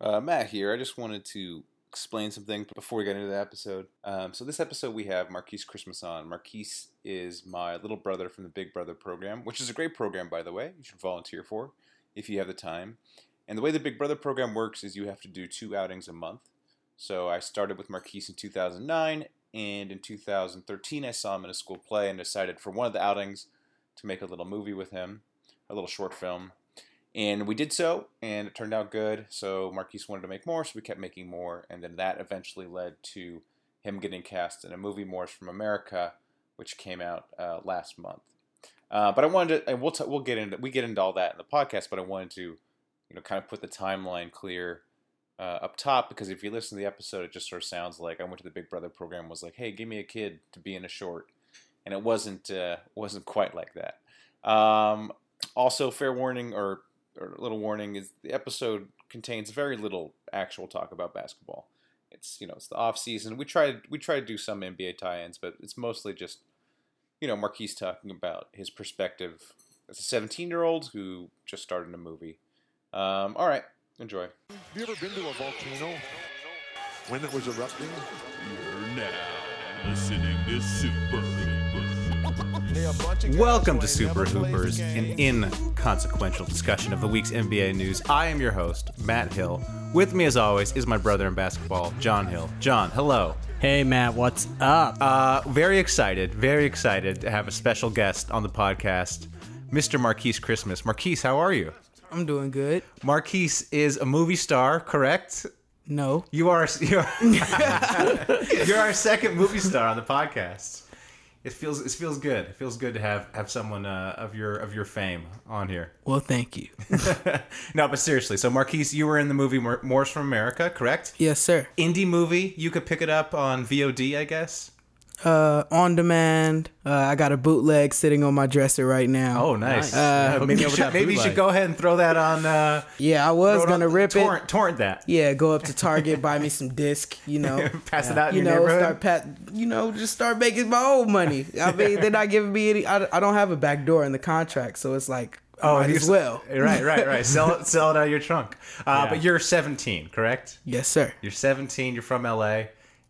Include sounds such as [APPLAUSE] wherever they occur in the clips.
Uh, Matt here. I just wanted to explain something before we get into the episode. Um, so this episode we have Markees Christmas on. Markees is my little brother from the Big Brother program, which is a great program, by the way. You should volunteer for if you have the time. And the way the Big Brother program works is you have to do two outings a month. So I started with Markees in 2009, and in 2013 I saw him in a school play and decided for one of the outings to make a little movie with him, a little short film. And we did so, and it turned out good. So Markees wanted to make more, so we kept making more, and then that eventually led to him getting cast in a movie, Morris from America, which came out uh, last month. Uh, but I wanted to, and we'll t- we'll get into we get into all that in the podcast. But I wanted to, you know, kind of put the timeline clear uh, up top because if you listen to the episode, it just sort of sounds like I went to the Big Brother program, was like, hey, give me a kid to be in a short, and it wasn't uh, wasn't quite like that. Um, also, fair warning or or a little warning is the episode contains very little actual talk about basketball. It's you know it's the off season. We try we try to do some NBA tie-ins, but it's mostly just you know Markees talking about his perspective as a 17 year old who just started a movie. Um, all right, enjoy. Have you ever been to a volcano when it was erupting? You're now listening to Super Welcome to Super Hoopers, an inconsequential discussion of the week's NBA news. I am your host, Matt Hill. With me, as always, is my brother in basketball, John Hill. John, hello. Hey Matt, what's up? Uh, very excited, very excited to have a special guest on the podcast, Mr. Markees Christmas. Markees, how are you? I'm doing good. Markees is a movie star, correct? No. You are [LAUGHS] you are, [LAUGHS] you're our second movie star on the podcast. It feels it feels good. It feels good to have have someone uh, of your of your fame on here. Well, thank you. [LAUGHS] no, but seriously. So Markees, you were in the movie Mor- Morris from America, correct? yes, sir. Indie movie. You could pick it up on VOD, I guess. Uh, on demand. Uh, I got a bootleg sitting on my dresser right now. Oh, nice. Nice. Uh, maybe you should, maybe you should go ahead and throw that on. Uh, Yeah, I was gonna on- rip torrent, it. Torrent that. Yeah, go up to Target, buy me some disc. You know, [LAUGHS] Pass it out you your know, neighborhood. start pat. You know, just start making my own money. I [LAUGHS] mean, they're not giving me any. I, I don't have a back door in the contract, so it's like, oh, might you're as well. Right, right, right. [LAUGHS] Sell it, sell it out of your trunk. Uh, Yeah. But you're 17, correct? Yes, sir. You're 17. You're from LA.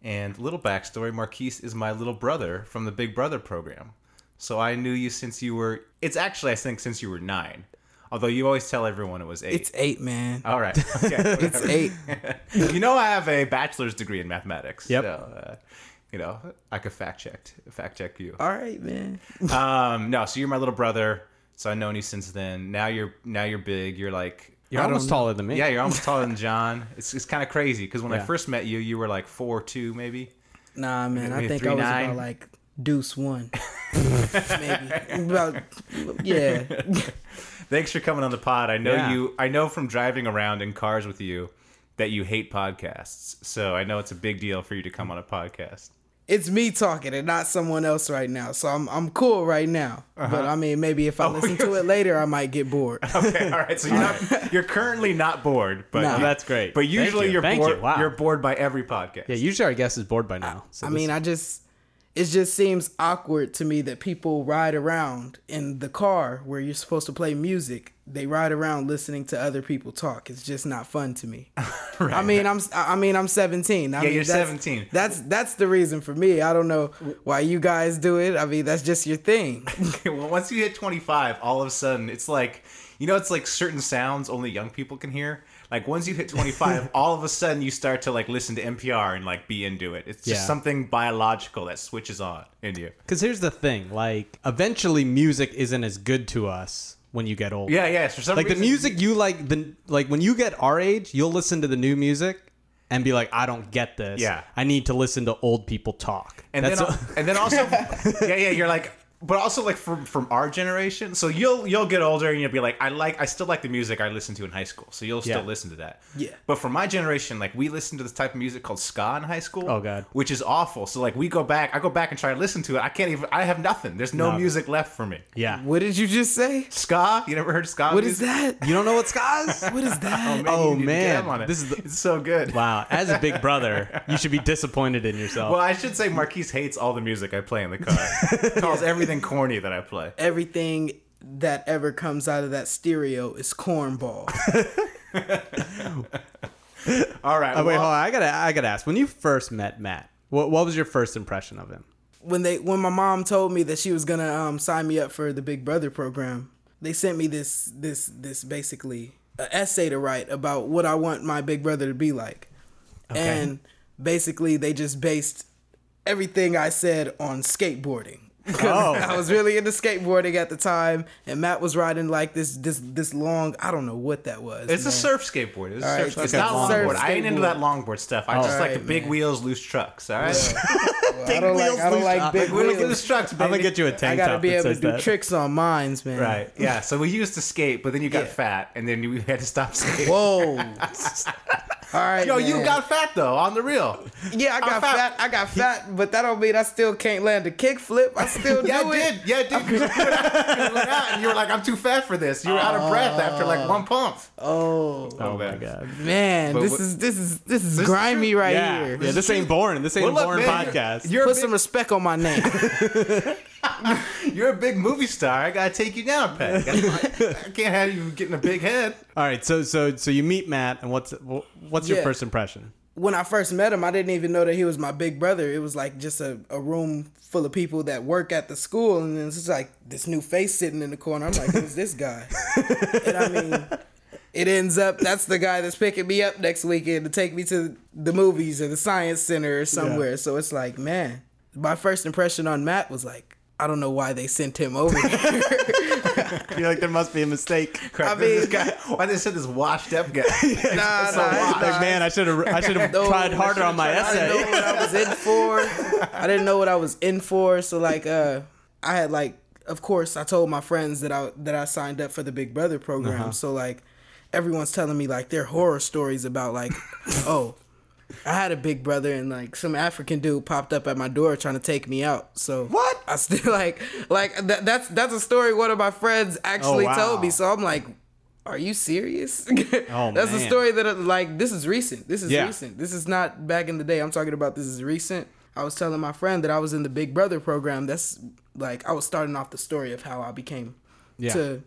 And little backstory: Markees is my little brother from the Big Brother program. So I knew you since you were. It's actually I think since you were nine. Although you always tell everyone it was eight. It's eight, man. All right. [LAUGHS] Okay, It's eight. [LAUGHS] you know I have a bachelor's degree in mathematics. Yep. So, uh, you know I could fact check fact check you. All right, man. Um, no, so you're my little brother. So I've known you since then. Now you're now you're big. You're like You're almost taller than me. yeah, you're almost taller than [LAUGHS] John. It's it's kind of crazy because when I first met you, you were like four two maybe. Nah, man. I Maybe think I was 3'9"? about like deuce one. [LAUGHS] Maybe about yeah. [LAUGHS] Thanks for coming on the pod. I know Yeah. you. I know from driving around in cars with you that you hate podcasts. So I know it's a big deal for you to come on a podcast. It's me talking and not someone else right now. So I'm I'm cool right now. Uh-huh. But I mean, maybe if I Oh, listen to you're- it later, I might get bored. [LAUGHS] Okay, all right. So you're not. [LAUGHS] You're currently not bored, but Nah. you- That's great. But Thank usually you. you're Thank you. bored. Wow. You're bored by every podcast. Yeah, usually our guest is bored by now. So I this- mean, I just it just seems awkward to me that people ride around in the car where you're supposed to play music. They ride around listening to other people talk. It's just not fun to me. [LAUGHS] I mean, I'm I mean, I'm 17. I Yeah, mean, you're that's- 17. That's that's the reason for me. I don't know why you guys do it. I mean, that's just your thing. [LAUGHS] well, once you hit 25, all of a sudden it's like, you know, it's like certain sounds only young people can hear. Like once you hit [LAUGHS] 25, all of a sudden you start to like listen to NPR and like be into it. It's just Yeah. something biological that switches on in you. Because here's the thing: like, eventually, music isn't as good to us when you get older. Yeah, yeah. For some Like the music you like, the like when you get our age, you'll listen to the new music and be like, "I don't get this. Yeah. I need to listen to old people talk." and then [LAUGHS] and then also, [LAUGHS] yeah, yeah. You're like. But also like from from our generation, so you'll you'll get older and you'll be like, I like I still like the music I listened to in high school, so you'll still Yeah. listen to that. Yeah. But for my generation, like we listened to this type of music called ska in high school. Oh, God. which is awful. So like we go back, I go back and try to listen to it. I can't even. I have nothing. There's no No. music left for me. yeah. what did you just say? Ska? You never heard of ska? What is music? that? You don't know what ska is? [LAUGHS] What is [LAUGHS] that? Oh, oh, you need to man. jam on it. This is the- [LAUGHS] it's so good. Wow. As a big brother, you should be disappointed in yourself. Well, I should say Markees hates all the music I play in the car. Calls everything corny that I play. Everything that ever comes out of that stereo is cornball. [LAUGHS] [LAUGHS] All right. Oh, wait, well- hold on. I gotta, I gotta ask. When you first met Matt, what, what was your first impression of him? when they when my mom told me that she was gonna um, sign me up for the Big Brother program, they sent me this this this basically an essay to write about what I want my big brother to be like, okay. and basically they just based everything I said on skateboarding. 'Cause Oh. I was really into skateboarding at the time, and Matt was riding like this this this long. I don't know what that was. It's a surf skateboard. It's, a All right, surf, so it's it's not a surf longboard. I ain't into that longboard stuff. I just like the big man. wheels, loose trucks. All right. [LAUGHS] Well, I don't like I don't like big big wheels, wheels. loose trucks, baby. I'm gonna get you a tank gotta top be able to do that. tricks on mines, man. Right. Yeah. [LAUGHS] So we used to skate, but then you got Yeah. fat, and then you had to stop skating. Whoa. [LAUGHS] All right. Yo, you got fat though on the real. Yeah, I got fat. fat. I got fat, but that don't mean I still can't land a kickflip. I still Yeah, do I it. did. Yeah, I did. 'Cause You went out, you went out and you were like, "I'm too fat for this." You were out of breath after like one oh. pump. Oh Oh my god. man, But this what- is this is this is is grimy true. right Yeah, here. yeah. This ain't boring. This ain't Well, a look, boring man, you're- podcast. You're, Put big, some respect on my name. [LAUGHS] you're a big movie star. I gotta take you down, Peg. I, I can't have you getting a big head. All right, so so so you meet Matt, and what's what's your Yeah. first impression? When I first met him, I didn't even know that he was my big brother. It was like just a, a room full of people that work at the school, and it's just like this new face sitting in the corner. I'm like, who's this guy? and I mean, it ends up that's the guy that's picking me up next weekend to take me to the movies or the science center or somewhere. So it's like, man, my first impression on Matt was like, I don't know why they sent him over. there. [LAUGHS] [LAUGHS] You're like there must be a mistake. Crap, I this mean- guy. Why they said this washed up guy? [LAUGHS] nah, nah, Like man, I should have I should have No, tried harder on my I didn't know essay. what I was in for. I didn't know what I was in for. So like, uh, I had like, of course, I told my friends that I that I signed up for the Big Brother program. Uh-huh. So like, everyone's telling me like their horror stories about like, oh, I had a big brother and like some African dude popped up at my door trying to take me out. So What? I still [LAUGHS] like like that, that's that's a story one of my friends actually Oh, wow. told me. So I'm like. Are you serious? [LAUGHS] Oh, That's a story that like this is recent. This is Yeah. recent. This is not back in the day. I'm talking about this is recent. I was telling my friend that I was in the Big Brother program. That's like I was starting off the story of how I became Yeah. to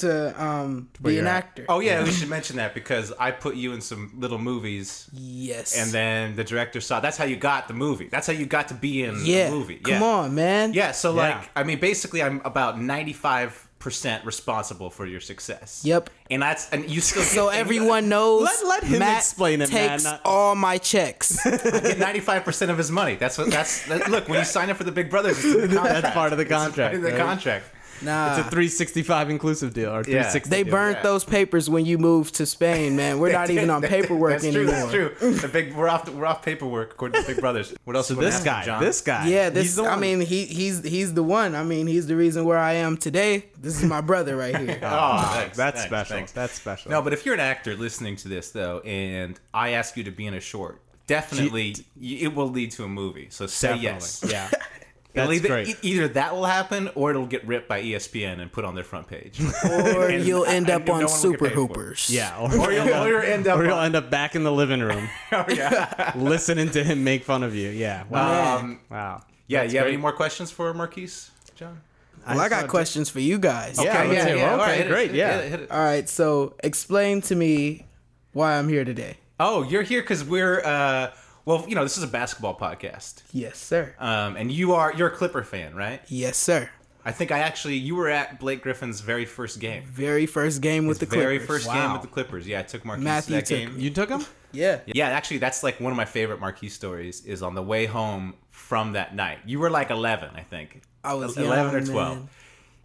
to um where be an at. actor. Oh yeah, we should mention that because I put you in some little movies, yes. and then the director saw. That's how you got the movie. That's how you got to be in yeah, a movie. come yeah. on, man. Yeah. So Yeah. like, I mean, basically, I'm about ninety five percent responsible for your success. Yep. And that's and you still So everyone knows. Let- let him Matt explain it, man, Takes not- all my checks. [LAUGHS] get ninety five percent of his money. That's what. That's that, look when you sign up for the Big Brothers. It's the. [LAUGHS] That's part of the contract. in the right? contract. Nah. It's a 365 inclusive deal or Yeah. 360. they deal. burnt yeah. those papers when you moved to Spain, man. We're not [LAUGHS] even on paperwork that's true, anymore. That's true. The big we're off we're off paperwork according to Big Brothers. [LAUGHS] What else? So you this guy, John? this guy. Yeah, he's this. the I mean, he he's he's the one. I mean, he's the reason where I am today. This is my brother right here. [LAUGHS] Oh, ah, thanks, that's thanks, special. thanks. That's special. No, but if you're an actor listening to this though, and I ask you to be in a short, definitely y it will lead to a movie. So say Definitely. yes. Yeah. It'll That's either, great. e- either that will happen, or it'll get ripped by ESPN and put on their front page. or [LAUGHS] And- you'll end up on one will get Super paid for it. Hoopers. yeah. [LAUGHS] or you'll, or you'll end up. Or you'll on- end up back in the living room [LAUGHS] oh, yeah. listening to him make fun of you. Yeah. Wow. Um, wow. yeah. That's you have great. any more questions for Markees, John? Well, I got saw- questions for you guys. Yeah, let's hear Okay, hit great, it, yeah. hit it, hit. All right. So explain to me why I'm here today. Oh, you're here because we're. Uh, well, you know, this is a basketball podcast, Yes, sir. um, and you are you're a Clipper fan, right? Yes, sir. I think I actually you were at Blake Griffin's very first game. Very first game with the Clippers. very first game with the Clippers. Yeah, I took Markees Matthew to that took game. You took him? Yeah. Yeah, actually, that's like one of my favorite Markees stories. Is on the way home from that night. You were like 11, I think. I was 11 or 12, man.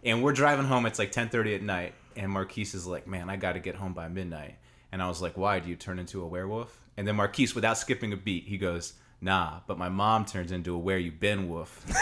and we're driving home. It's like 10:30 at night, and Markees is like, "Man, I got to get home by midnight." And I was like, "Why? Do you turn into a werewolf?" And then Markees, without skipping a beat, he goes, "Nah, but my mom turns into a where you been wolf." [LAUGHS]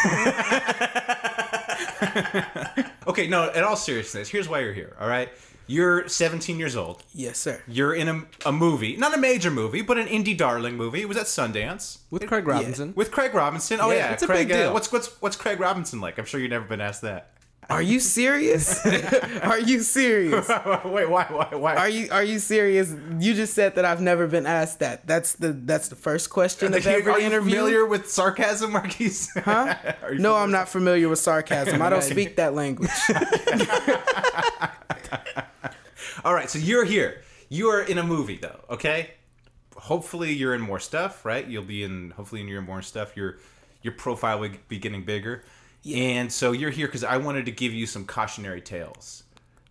okay, no. In all seriousness, here's why you're here. All right, you're 17 years old. Yes, sir. You're in a, a movie, not a major movie, but an indie darling movie. It was at Sundance With Craig Robinson. with Craig Robinson. Oh Yeah, yeah, it's a big deal. Uh, what's what's what's Craig Robinson like? I'm sure you've never been asked that. Are you serious? [LAUGHS] are you serious? [LAUGHS] Wait, why why why? Are you are you serious? You just said that I've never been asked that. That's the that's the first question of [LAUGHS] Are you- every are you interview. familiar with sarcasm, Markees? Huh? No, I'm not familiar with sarcasm. I don't speak that language. All right, so you're here. You are in a movie though, okay? hopefully you're in more stuff, right? You'll be in hopefully you're in more stuff. Your your profile will be getting bigger. And so you're here because I wanted to give you some cautionary tales.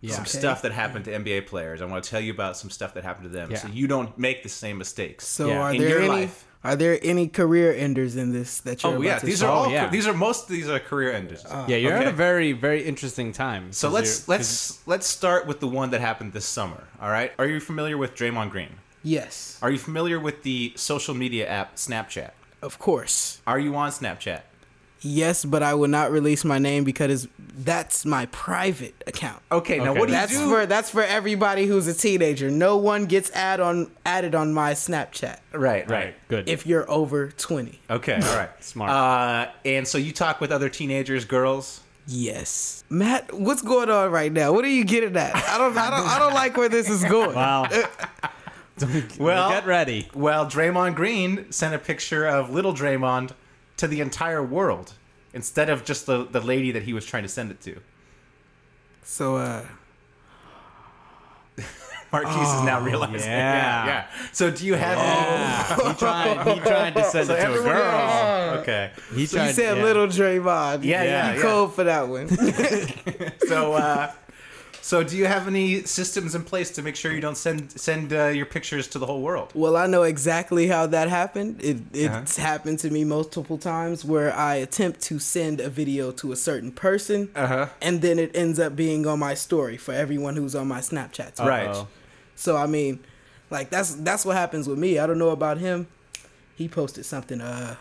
Some Okay. stuff that happened to NBA players. I want to tell you about some stuff that happened to them, Yeah. so you don't make the same mistakes. So Yeah. are In there your any life. are there any career enders in this that you're Oh about yeah, to these share? are all. yeah. These are most. of These are career enders. Uh, yeah, you're at a very very interesting time. So let's let's let's start with the one that happened this summer. All right. Are you familiar with Draymond Green? Yes, Are you familiar with the social media app Snapchat? of course. Are you on Snapchat? Yes, but I will not release my name because that's my private account. Okay. Now Okay. what do you That's do? for that's for everybody who's a teenager. No one gets add on added on my Snapchat right. Right. right. Good. if you're over 20. Okay. All right. [LAUGHS] Smart. Uh, and so you talk with other teenagers, girls. Yes. Matt, what's going on right now? What are you getting at? I don't I don't I don't like where this is going. [LAUGHS] wow. [LAUGHS] Well, get ready. Well, Draymond Green sent a picture of little Draymond to the entire world instead of just the, the lady that he was trying to send it to. So uh [LAUGHS] Markees is now realizing. Oh, yeah. yeah. So do you have he tried. He tried to send it to a girl. else- Okay. He so you tried. said yeah. little Draymond. Yeah, yeah, You yeah. cold for that one. [LAUGHS] So uh so do you have any systems in place to make sure you don't send send uh, your pictures to the whole world? Well, I know exactly how that happened. It Uh-huh. it's happened to me multiple times where I attempt to send a video to a certain person, Uh-huh. and then it ends up being on my story for everyone who's on my Snapchat. Right. Uh-oh. So I mean, like that's that's what happens with me. I don't know about him. He posted something. Uh,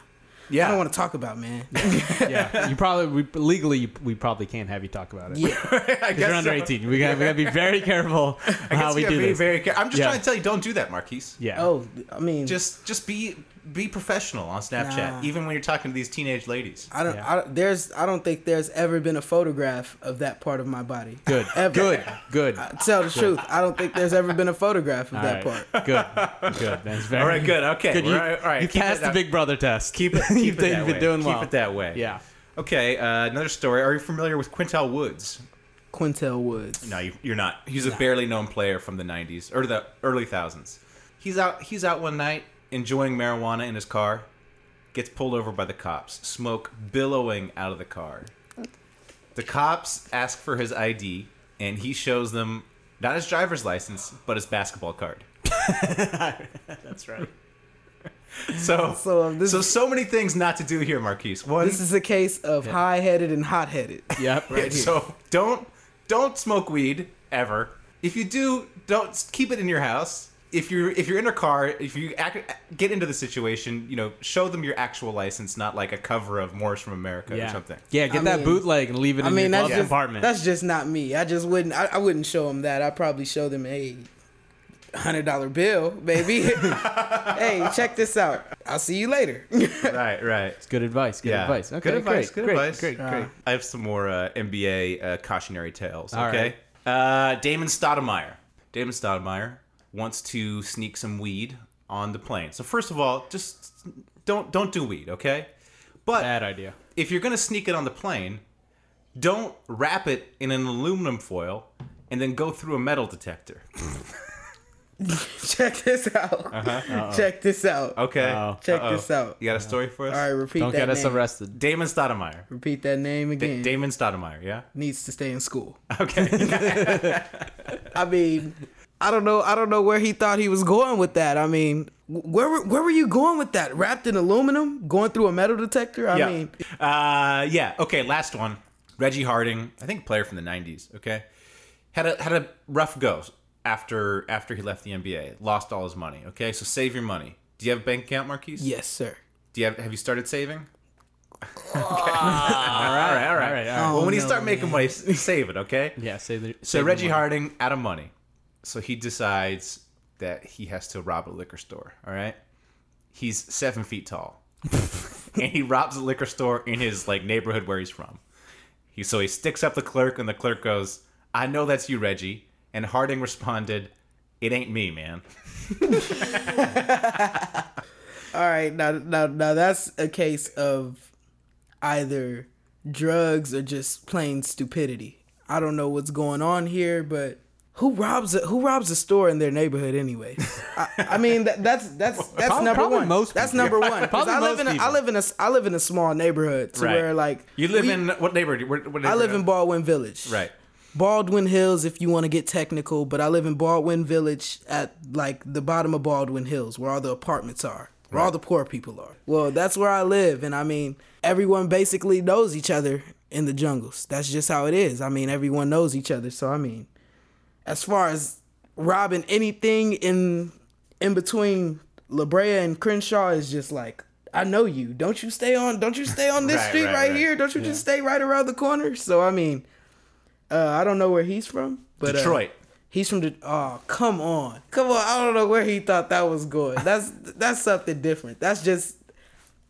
Yeah. I don't want to talk about, man. [LAUGHS] Yeah, you probably we, legally you, we probably can't have you talk about it. yeah. [LAUGHS] I Because you're under 18. We gotta, we gotta be very careful I how guess we you do gotta be this. very care- I'm just Yeah. trying to tell you, don't do that, Markees. yeah. Oh, I mean, Just just be be professional on Snapchat, Nah. even when you're talking to these teenage ladies. I don't. Yeah. I, there's. I don't think there's ever been a photograph of that part of my body. good. Ever. Good. Good. Uh, tell the truth. I don't think there's ever been a photograph of All that right. part. Good. Good. That's very All right, good. Okay, Good. You, all right, all right. you Keep passed the Big Brother test. Keep it. [LAUGHS] Keep You've that been way. doing keep well. it that way. Yeah. Okay. Uh, another story. Are you familiar with Qyntel Woods? Qyntel Woods. No, you, you're not. He's a barely known player from the '90s or the early thousands. He's out. He's out one night enjoying marijuana in his car. Gets pulled over by the cops. Smoke billowing out of the car. The cops ask for his ID, and he shows them not his driver's license, but his basketball card. [LAUGHS] That's right. [LAUGHS] So, So, um, this- so so many things not to do here, Markees. One, This is a case of high-headed and hot-headed. Yep. Right [LAUGHS] here. So don't don't smoke weed ever. If you do, don't keep it in your house. If you're if you're in a car, if you act, get into the situation, you know, show them your actual license, not like a cover of Morris from America Yeah. or something. Yeah. Get I that mean- bootleg and leave it I in mean, your that's glove just compartment. that's just not me. I just wouldn't. I, I wouldn't show them that. I'd probably show them a hundred dollar bill, baby. [LAUGHS] hey, check this out. I'll see you later. [LAUGHS] Right, right. good advice. Good Yeah. advice. Okay. Good advice, Great. good great, advice. Great. Great. I have some more uh, NBA uh, cautionary tales. All Okay. Uh, Damon Stoudemire. Damon Stoudemire wants to sneak some weed on the plane. So first of all, just don't don't do weed, okay? But Bad idea. if you're gonna sneak it on the plane, don't wrap it in an aluminum foil and then go through a metal detector. [LAUGHS] check this out. Uh-huh, uh-uh. Check this out. Okay. Uh-oh. Check Uh-oh. this out. You got a story for us? All right, repeat Don't that get us arrested. Damon Stoudemire. Repeat that name Da- again. Damon Stoudemire. Yeah. Needs to stay in school. Okay. [LAUGHS] I mean, I don't know. I don't know where he thought he was going with that. I mean, where were- where were you going with that? Wrapped in aluminum, going through a metal detector. I yeah. mean, uh, yeah. Okay. Last one. Reggie Harding, I think player from the '90s. Okay, had a had a rough go after after he left the NBA. Lost all his money. Okay, so save your money. Do you have a bank account, Markees? yes, sir. Do you have Have you started saving? [LAUGHS] All right. All right. All right. All right. well, when you no, start making money, save it. Okay. Yeah. Say the. So Reggie Harding out of money. So he decides that he has to rob a liquor store. All right. He's seven feet tall, [LAUGHS] and he robs a liquor store in his like neighborhood where he's from. He so he sticks up the clerk, and the clerk goes, "I know that's you, Reggie." And Harding responded, "It ain't me, man." [LAUGHS] All right, now now now that's a case of either drugs or just plain stupidity. I don't know what's going on here, but who robs a, who robs a store in their neighborhood anyway? I, I mean that, that's that's that's Probably- number probably one. most that's people. number one. Probably I live in a, I people. live in a I live in a small neighborhood to Right. where like You live we- in what neighborhood? What, what I live in? Baldwin Village. Right. Baldwin Hills, if you want to get technical, but I live in Baldwin Village at like the bottom of Baldwin Hills, where all the apartments are, where all the poor people are. Well, that's where I live, and I mean, everyone basically knows each other in the jungles. That's just how it is. I mean, everyone knows each other. So I mean, as far as robbing anything in in between La Brea and Crenshaw is just like. I know you. Don't you stay on? Don't you stay on [LAUGHS] this Right, street right, right, here? Don't you just stay right around the corner? So I mean, uh, I don't know where he's from, but uh, Detroit. he's from the. Oh, come on, come on! I don't know where he thought that was going. That's that's something different. That's just.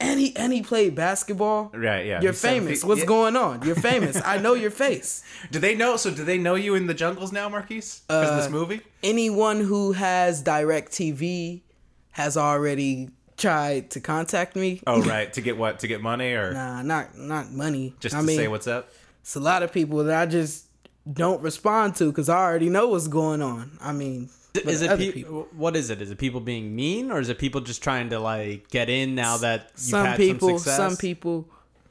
And he and he played basketball. Right, yeah. You're famous. feet- What's yeah. going on? You're [LAUGHS] famous. I know your face. Do they know? So do they know you in the jungles now, Markees? Because of this uh, movie? Anyone who has Direct TV has already tried to contact me. Oh, [LAUGHS] right. To get what? To get money or Nah, not not money. just I to mean, say what's up? it's a lot of people that I just don't respond to because I already know what's going on. I mean, Is it pe- people? what is it? Is it people being mean, or is it people just trying to like get in now that you've some had people, some success? some people,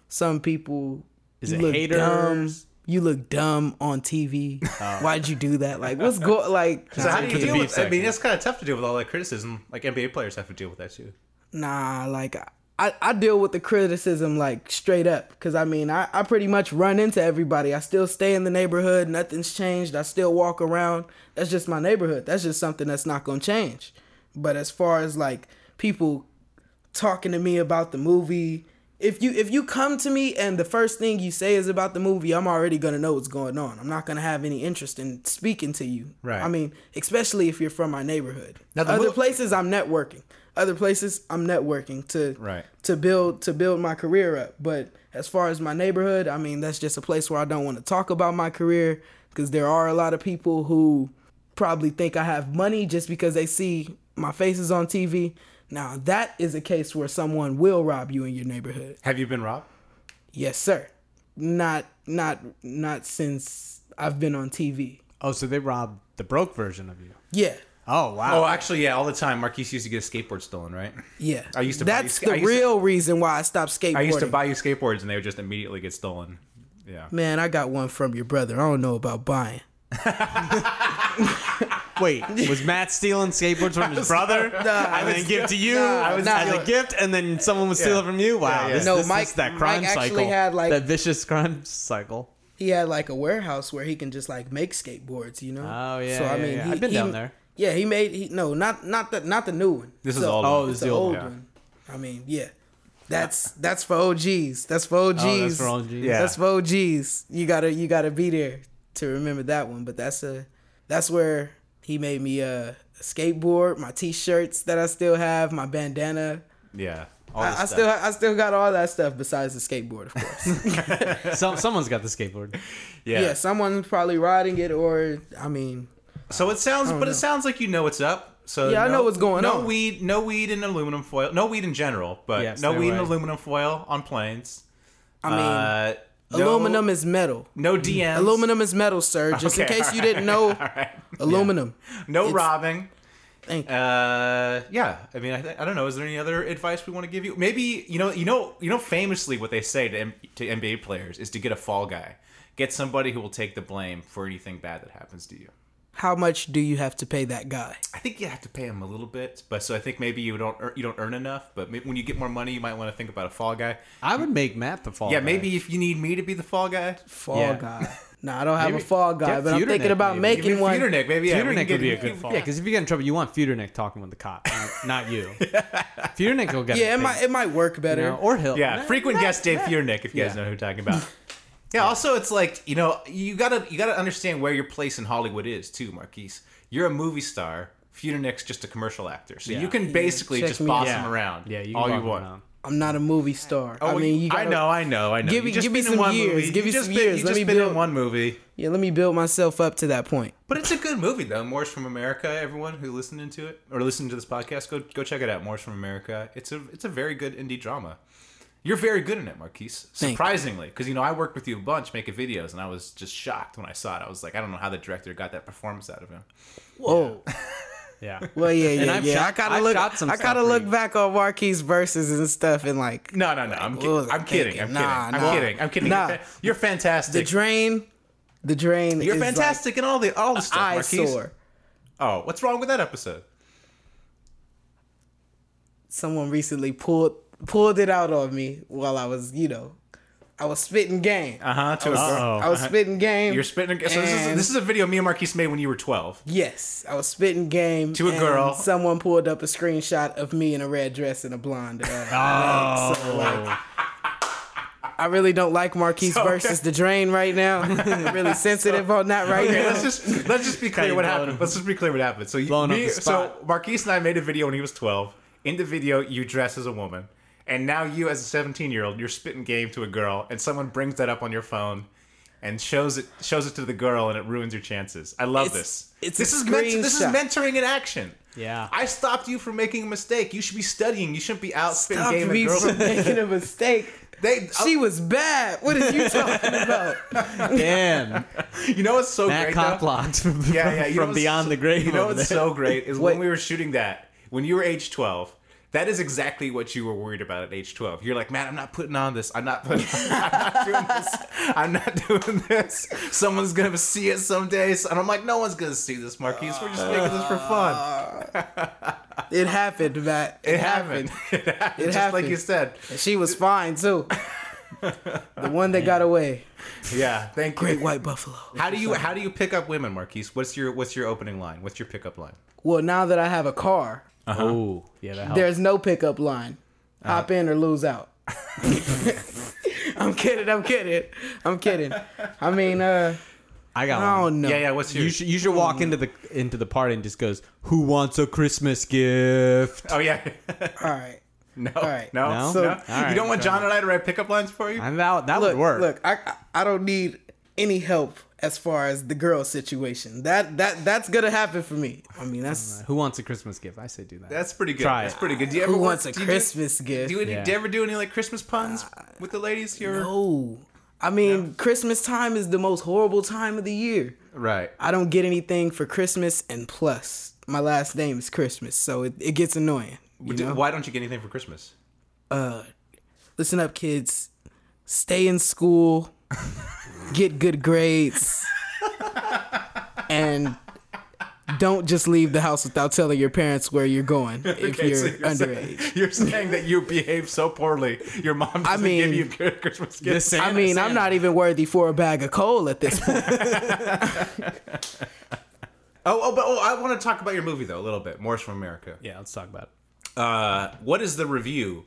some people. Is you it look haters? Dumb. You look dumb on TV. Oh. Why'd you do that? Like, what's go like? [LAUGHS] So how do you the deal beef with? I mean, it's kind of tough to deal with all that criticism. Like NBA players have to deal with that too. Nah, like I, I deal with the criticism like straight up because I mean I, I pretty much run into everybody. I still stay in the neighborhood. Nothing's changed. I still walk around. That's just my neighborhood. That's just something that's not gonna change. But as far as like people talking to me about the movie, if you if you come to me and the first thing you say is about the movie, I'm already gonna know what's going on. I'm not gonna have any interest in speaking to you. Right. I mean, especially if you're from my neighborhood. Now, the Other mo- places I'm networking. Other places I'm networking to Right. to build to build my career up. But as far as my neighborhood, I mean that's just a place where I don't want to talk about my career because there are a lot of people who probably think I have money just because they see my faces on TV. Now that is a case where someone will rob you in your neighborhood. Have you been robbed? Yes, sir. Not not not since I've been on TV. Oh, so they robbed the broke version of you. Yeah. Oh wow. Oh, actually, yeah. All the time, Markees used to get a skateboard stolen, right? Yeah. I used to buy That's you- I the used to- real reason why I stopped skateboarding. I used to buy you skateboards, and they would just immediately get stolen. Yeah. Man, I got one from your brother. I don't know about buying. [LAUGHS] Wait, [LAUGHS] was Matt stealing skateboards from his brother [LAUGHS] and then give to you Nah, as nah. a gift, and then someone would steal Yeah. it from you? Wow, Yeah, yeah. this, No, this Mike- is that crime actually cycle, had, like- that vicious crime cycle. he had like a warehouse where he can just like make skateboards, you know. Oh, yeah, So yeah, yeah. I've been he- down there. Yeah, he made he no not not the not the new one. This is The- old Oh, one. this is the the old old one. one. I mean, yeah, that's that's for OGs. That's for OGs. Oh, that's for OGs. Yeah. That's for OGs. You gotta you gotta be there to remember that one. But that's a that's where he made me a, a skateboard, my t-shirts that I still have, my bandana. Yeah. All I, I still I still got all that stuff besides the skateboard, of course. [LAUGHS] Some, someone's got the skateboard. Yeah. yeah, someone's probably riding it, or I mean, So it sounds, but know. it sounds like you know what's up. So Yeah, I know what's going no on. No weed, no weed in aluminum foil. No weed in general, but Yeah, no weed in aluminum foil on planes. I mean, uh, no- aluminum is metal. no DMs. Aluminum is metal, sir. [LAUGHS] Just in case all you didn't know, [LAUGHS] right. aluminum. No It's- robbing. Thank you. Uh, yeah. I mean, I, th- I don't know. Is there any other advice we want to give you? Maybe you know, you know, you know. Famously, what they say to M- to NBA players is to get a fall guy, get somebody who will take the blame for anything bad that happens to you. How much do you have to pay that guy? I think you have to pay him a little bit, but so I think maybe you don't earn, you don't earn enough. But maybe when you get more money, you might want to think about a fall guy. I would make Matt the fall. Guy. Yeah, guy. maybe if you need me to be the fall guy, Fall Yeah. guy. [LAUGHS] No, I don't have Maybe- a fall guy, get but I'm thinking about maybe. give me making one. Feudernick, maybe yeah, we Feudernick can get- would be a good fall. Yeah, because if you get in trouble, you want Feudernick talking with the cop, not, not you. [LAUGHS] Feudernick will get. Yeah, it paid, might it might work you better. know, or Hill. Yeah, Nah, frequent nah, guest Dave nah. Feudernick, if you guys Yeah. know who I'm talking about. [LAUGHS] Yeah, also it's like you know you gotta you gotta understand where your place in Hollywood is too, Markees. You're a movie star. Feudernick's just a commercial actor, so Yeah. you can basically check just me boss out. him around. Yeah, you all you walk want. around. I'm not a movie star. Oh, I mean, you gotta, know, I know, I know. Give You me- just give me been in some one years. movie. Give You me just some been- years. You Let just me been in build- one movie, Yeah, let me build myself up to that point. but it's a good movie though. Morris from America. Everyone who listening to it or listening to this podcast, go go check it out. Morris from America. It's a it's a very good indie drama. You're very good in it, Markees. Surprisingly, because you know I worked with you a bunch making videos, and I was just shocked when I saw it. I was like, I don't know how the director got that performance out of him. Whoa. Yeah. [LAUGHS] Well, yeah, And yeah, I've yeah. shot- I gotta I've look. shot some I stuff gotta look back on Markees verses and stuff, and like No, no, no. I'm, What kid- was I I'm kidding. I'm Nah, kidding. nah. I'm kidding. I'm kidding. Nah. You're, fa- you're the drain. The drain. you're is fantastic in all the all the stuff, Markees. Oh, what's wrong with that episode? Someone recently pulled pulled it out on me while I was, you know, I was spitting game. Uh huh. To a Uh-oh. girl. I was spitting game. You're spitting. So this is this is a video me and Markees made when you were 12. Yes, I was spitting game To a and girl. Someone pulled up a screenshot of me in a red dress and a blonde. Uh, [LAUGHS] Oh. so, like, I really don't like Markees So, okay. versus the Drain right now. [LAUGHS] Really sensitive on that right Okay, now. let's just let's just be clear what happened. him- Let's just be clear what happened. So you, me, so. Markees and I made a video when he was 12. In the video, you dress as a woman, and now you, as a 17 year old, you're spitting game to a girl, and someone brings that up on your phone. And shows it shows it to the girl, and it ruins your chances. I love It's- this. it's this is ment- this is mentoring in action. Yeah. I stopped you from making a mistake. You should be studying. You shouldn't be out spitting Stop game at me girls. from making a mistake. [LAUGHS] They, She was bad. What are you talking about? [LAUGHS] Damn. [LAUGHS] you know what's so Matt great? though? Coplocked from, yeah, yeah, you know from Beyond so- the Grave. You know what's there. so great is Wait. when we were shooting that when you were age twelve. That is exactly what you were worried about at age twelve. You're like, man, I'm not putting on this. I'm not putting. I'm not doing this. I'm not doing this. Someone's gonna see it someday, and I'm like, no one's gonna see this, Markees. We're just making this for fun. [LAUGHS] It happened, Matt. It [LAUGHS] happened. It happened. Just like you said. And she was fine too. the one that got away. Yeah. Thank you. Great white buffalo. How do you how do you pick up women, Markees? What's your what's your opening line? What's your pickup line? Well, now that I have a car, Uh-huh. Oh, yeah, that helps. there's no pickup line. Uh-huh. Hop in or lose out. [LAUGHS] I'm kidding. I'm kidding. I'm kidding. I mean, uh, I got I one. don't know. Yeah, yeah. What's your? You should you should walk mm. into the into the party and just goes, "Who wants a Christmas gift?" Oh yeah. All right. [LAUGHS] no. right. No. No? no. So- All right, you don't want John and I to write pickup lines for you? And that that Look, would work. look. I I- I don't need any help as far as the girl situation. That that that's gonna happen for me. I mean, that's Who wants a Christmas gift? I say do that. That's pretty good. Try That's it. pretty good. Do you ever who work- wants a do you Christmas Do, gift. do, you, Yeah. do you ever do any like Christmas puns with the ladies here? No. I mean, Christmas time is the most horrible time of the year. Right. I don't get anything for Christmas, and plus, my last name is Christmas, so it, it gets annoying. You Do- know? Why don't you get anything for Christmas? Uh, listen up, kids. Stay in school, get good grades, and don't just leave the house without telling your parents where you're going [LAUGHS] if Okay, you're, so underage. Saying, you're saying that you behave so poorly, your mom doesn't mean, give you good Christmas gifts. Santa- I mean, I'm not even worthy for a bag of coal at this point. [LAUGHS] Oh, oh, but oh, I want to talk about your movie though a little bit. Morris from America. yeah, let's talk about it. Uh, what is the review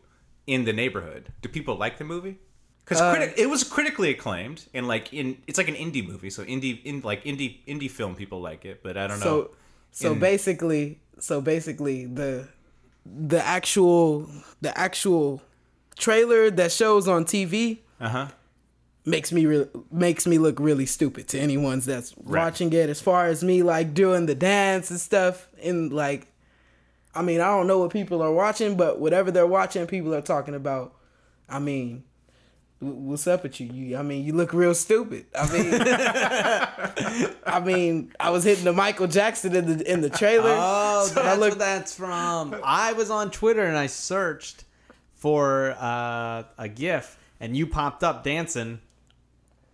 in the neighborhood? Do people like the movie? Because Uh, it was critically acclaimed and like in it's like an indie movie, so indie in like indie indie film people like it, but I don't know. so, so In- basically, so basically, the the actual the actual trailer that shows on TV Uh huh. makes me re- makes me look really stupid to anyone that's watching it. As far as me like doing the dance and stuff, and like, I mean, I don't know what people are watching, but whatever they're watching, people are talking about. I mean, what's up with you? you I mean, you look real stupid. I mean, [LAUGHS] I mean, I was hitting the Michael Jackson in the in the trailer. Oh, So that's look- what that's from. I was on Twitter and I searched for uh, a GIF, and you popped up dancing.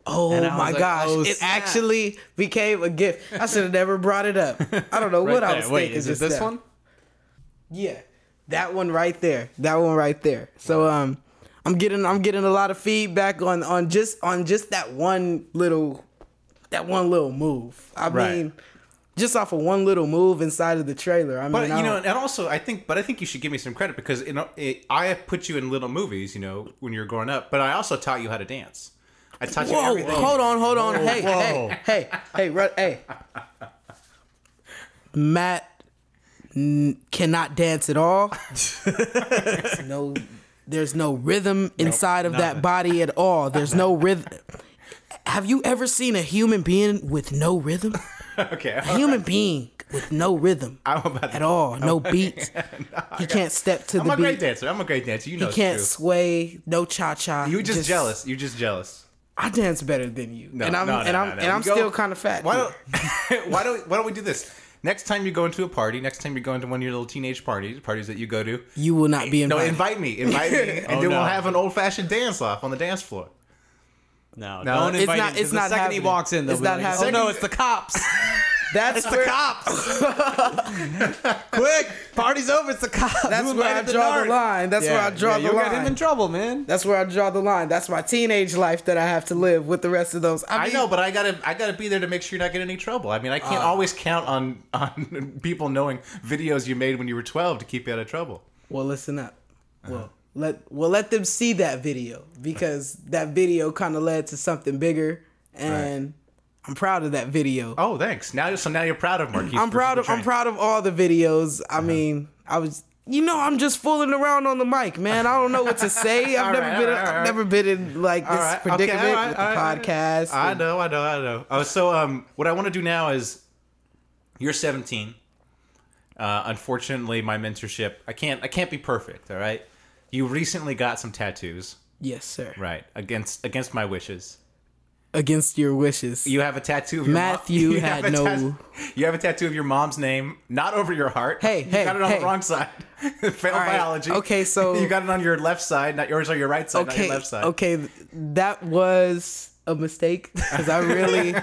Oh And I was my like, gosh! oh, it snap. actually became a gift. I should have never brought it up. I don't know [LAUGHS] what I was. Wait, thinking. is it this now. one? Yeah, that one right there. That one right there. So um, I'm getting I'm getting a lot of feedback on on just on just that one little that one little move. I Right. mean, just off of one little move inside of the trailer. I mean, But I you know, and also I think, but I think you should give me some credit because you know, it, I put you in little movies, you know, when you were growing up. But I also taught you how to dance. I taught you Whoa, everything. hold on, hold on. hey, whoa. hey, hey, hey, ru- hey. Matt n- cannot dance at all. [LAUGHS] no, there's no rhythm inside of that body at all. There's no rhythm. Have you ever seen a human being with no rhythm? [LAUGHS] Okay, A human being with no rhythm I'm about to, at all, no [LAUGHS] beat. He can't step to I'm the a great dancer. I'm a great dancer. You know He can't true. sway, no cha cha. You're just, jealous. You're just jealous. I dance better than you, No, and I'm no, no, and I'm no, no. and I'm go- still kind of fat. Why don't [LAUGHS] why don't why don't we do this? Next time you go into a party, next time you go into one of your little teenage parties, parties that you go to, you will not be invited. no, invite me, invite me, [LAUGHS] and Oh, then no. we'll have an old fashioned dance off on the dance floor. No, No, don't it's invite not- him. 'cause it's the not second happening. he walks in, they'll It's not like, oh, happening. Oh no, it's the cops! [LAUGHS] That's the cops! [LAUGHS] Quick, party's over. It's the cops. That's Who where I the draw the line. That's where I draw the you'll line. get him in trouble, man. That's where I draw the line. That's my teenage life that I have to live with the rest of those. I, I know, but I gotta I gotta be there to make sure you're not getting any trouble. I mean, I can't always count on on [LAUGHS] people knowing videos you made when you were 12 to keep you out of trouble. Well, listen up. Uh-huh. Well, let well let them see that video because that video kind of led to something bigger, and I'm proud of that video. Oh, thanks. Now, so now you're proud of Markees. I'm proud of I'm proud of all the videos. Uh-huh. I mean, I was. You know, I'm just fooling around on the mic, man. I don't know what to say. I've [LAUGHS] never right, been. right, I've right. never been in like this okay, predicament with the podcast. I and- know, I know, I know. Oh, so um, what I want to do now is, you're 17. Uh, unfortunately, my mentorship, I can't, I can't be perfect. All right, you recently got some tattoos, Yes, sir. right? Against against my wishes. Against your wishes. You have a tattoo of your mom- Matthew [LAUGHS] you had no- tat- you have a tattoo of your mom's name, not over your heart. Hey, you hey, got it on hey. the wrong side. [LAUGHS] Failed right, biology. okay, so- [LAUGHS] you got it on your left side, not yours on your right side, not okay. your left side. Okay, that was a mistake because I really,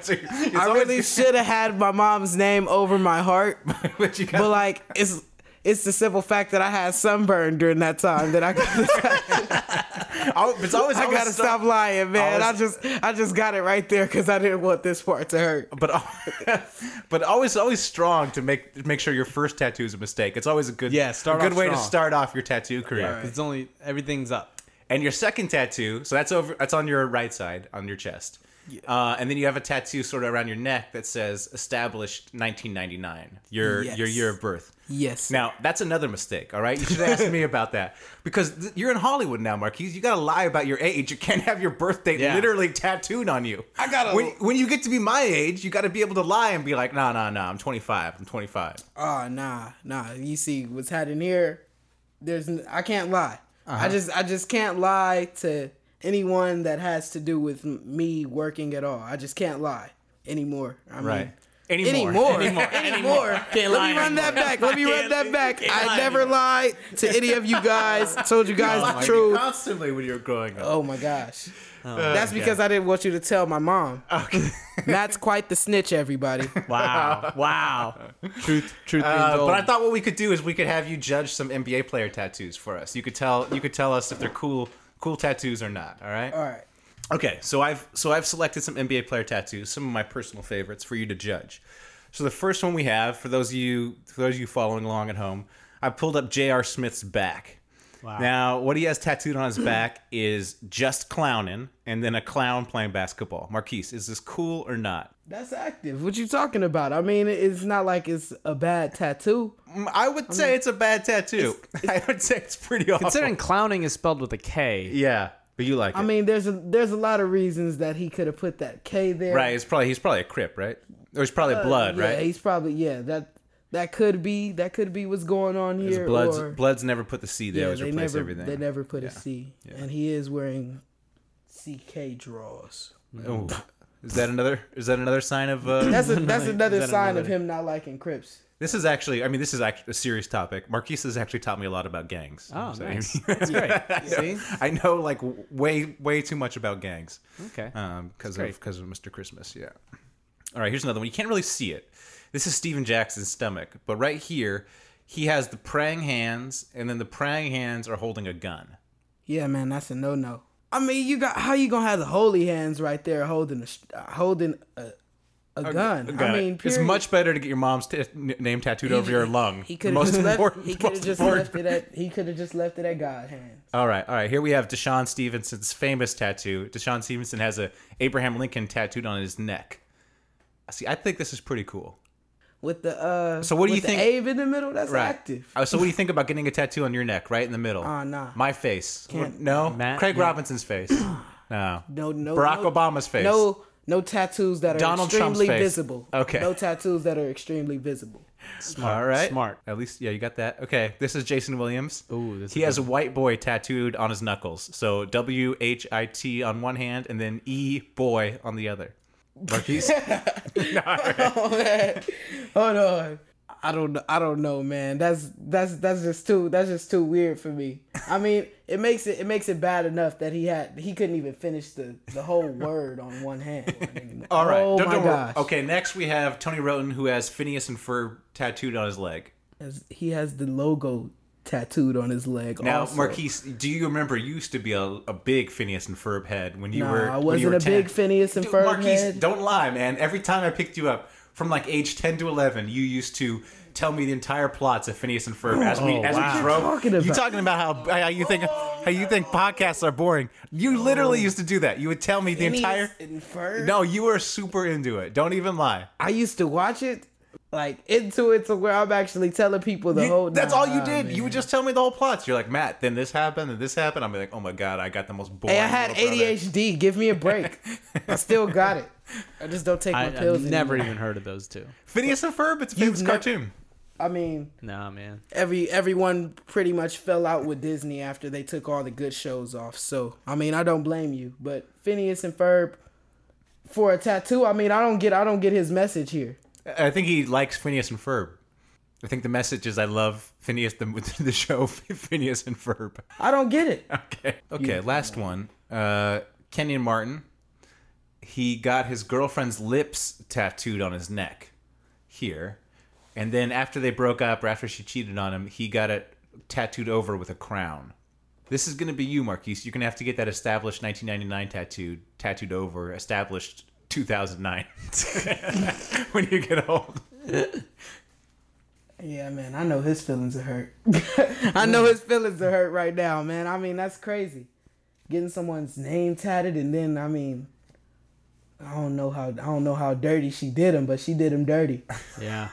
So I really should have had my mom's name over my heart. but you got But like, it's it's the simple fact that I had sunburn during that time that I [LAUGHS] Oh, it's always I always gotta so- stop lying, man. I just I just got it right there because I didn't want this part to hurt. but al- [LAUGHS] but always always strong to make make sure your first tattoo is a mistake. It's always a good Yeah, start a good off way to start off your tattoo career. It's only everything's up. And your second tattoo, so that's over that's on your right side on your chest. Uh, and then you have a tattoo sort of around your neck that says established 1999, your Yes. your year of birth. Yes. Now that's another mistake. All right, you should ask me about that because th- you're in Hollywood now, Markees. You gotta lie about your age. You can't have your birth date Yeah. literally tattooed on you. I gotta- When, when you get to be my age, you got to be able to lie and be like, nah, nah, nah. I'm 25. I'm 25. Oh nah, nah. You see what's happening here? There's n- I can't lie. Uh-huh. I just I just can't lie to anyone that has to do with m- me working at all. I just can't lie anymore. I mean, Right. Anymore, Anymore. anymore, Can't Let lie me run that back. Let me run that back. I lie never lied to any of you guys. [LAUGHS] Told you guys the truth. Constantly when you're growing up. Oh my gosh. That's because I didn't want you to tell my mom. Okay. [LAUGHS] Matt's quite the snitch, everybody. [LAUGHS] Wow, wow. Truth, truth Uh, but I thought what we could do is we could have you judge some NBA player tattoos for us. You could tell you could tell us if they're cool cool tattoos or not. All right. All right. Okay, so I've so I've selected some NBA player tattoos, some of my personal favorites for you to judge. So the first one we have, for those of you for those of you following along at home, I pulled up J.R. Smith's back. Wow. Now, what he has tattooed on his back [CLEARS THROAT] is just clowning, and then a clown playing basketball. Markees, is this cool or not? That's active. What you talking about? I mean, it's not like it's a bad tattoo. Mm, I would say it's a bad tattoo. [LAUGHS] I would say it's pretty awful. Considering clowning is spelled with a K. yeah, but you like it, I mean, there's a there's a lot of reasons that he could have put that K there. right? It's probably he's probably a crip, right? Or he's probably blood, Uh, Yeah, right? he's probably yeah. That that could be that could be what's going on here. Bloods, or, Bloods never put the C. there. yeah, they replace never everything. they never put a C, yeah. and he is wearing CK draws. Oh, is that another? Is that another sign of? Uh, That's a, that's [LAUGHS] another that sign of him not liking Crips. This is actually. I mean, this is actually a serious topic. Markees has actually taught me a lot about gangs. Oh, So, nice. That's great. [LAUGHS] See? I know like way way too much about gangs. Okay. Um, because great. of because of Mr. Christmas. Yeah. All right. Here's another one. You can't really see it. This is Stephen Jackson's stomach, but right here, he has the praying hands, and then the praying hands are holding a gun. Yeah, man, that's a no no. I mean, you got how you gonna have the holy hands right there holding a sh- uh, holding a, a, gun? Got I it. mean, it's much better to get your mom's t- n- name tattooed over your lung. He could have just left. He could have just important- left it at. He could have just left it at God hands. All right, all right. Here we have DeShawn Stevenson's famous tattoo. DeShawn Stevenson has a Abraham Lincoln tattooed on his neck. See, I think this is pretty cool. With the uh, So what do you think- Abe in the middle? That's Right. active. Uh, so what do you think about getting a tattoo on your neck, right in the middle? Ah, nah. My face. Can't. No. Matt- Craig yeah. Robinson's face. [CLEARS THROAT] No. No, no. Barack no, Obama's face. No, No tattoos that are Donald extremely visible. Okay. No tattoos that are extremely visible. Smart. All right. Smart. At least, yeah, you got that. Okay, this is Jason Williams. Ooh, this he is has a white boy tattooed on his knuckles. So W H I T on one hand, and then E boy on the other. Markees. [LAUGHS] [LAUGHS] Oh man, hold on. I don't know. I don't know, man. That's that's that's just too that's just too weird for me. I [LAUGHS] mean, it makes it it makes it bad enough that he had he couldn't even finish the the whole [LAUGHS] word on one hand. [LAUGHS] All right. Oh don't, my don't worry. Okay, next we have Tony Wroten, who has Phineas and Ferb tattooed on his leg. As He has the logo tattooed on his leg. Now, also. Markees, do you remember you used to be a, a big Phineas and Ferb head when you Nah, were? I when you wasn't were a 10? big Phineas and Dude, Ferb Markees, head. don't lie, man. Every time I picked you up from like age ten to eleven, you used to tell me the entire plots of Phineas and Ferb as we Oh, as wow. we drove. talking You about? talking about how how you think how you think podcasts are boring? You literally used to do that. You would tell me the Phineas entire. and Ferb? No, you were super into it. Don't even lie. I used to watch it like into it to where I'm actually telling people the You- whole. that's all you Nah, did. You would just tell me the whole plots. You're like, Matt, then this happened, then this happened. I'm like, oh my god, I got the most boring. Hey, I had little brother. ADHD. Give me a break. I [LAUGHS] still got it. I just don't take I, my pills. I've never anymore. even heard of those two. Phineas and Ferb. It's a famous never- cartoon. I mean, Nah, man. every everyone pretty much fell out with Disney after they took all the good shows off. So I mean, I don't blame you. But Phineas and Ferb for a tattoo. I mean, I don't get I don't get his message here. I think he likes Phineas and Ferb. I think the message is I love Phineas the [LAUGHS] the show Phineas and Ferb. I don't get it. Okay. Okay. Last one. Uh, Kenyon Martin. He got his girlfriend's lips tattooed on his neck, here, and then after they broke up or after she cheated on him, he got it tattooed over with a crown. This is gonna be you, Markees. You're gonna have to get that established 1999 tattooed tattooed over established 2009 [LAUGHS] when you get old. Yeah, man, I know his feelings are hurt. [LAUGHS] I know his feelings are hurt right now, man. I mean, that's crazy. Getting someone's name tatted and then I mean I don't know how I don't know how dirty she did him, but she did him dirty. Yeah.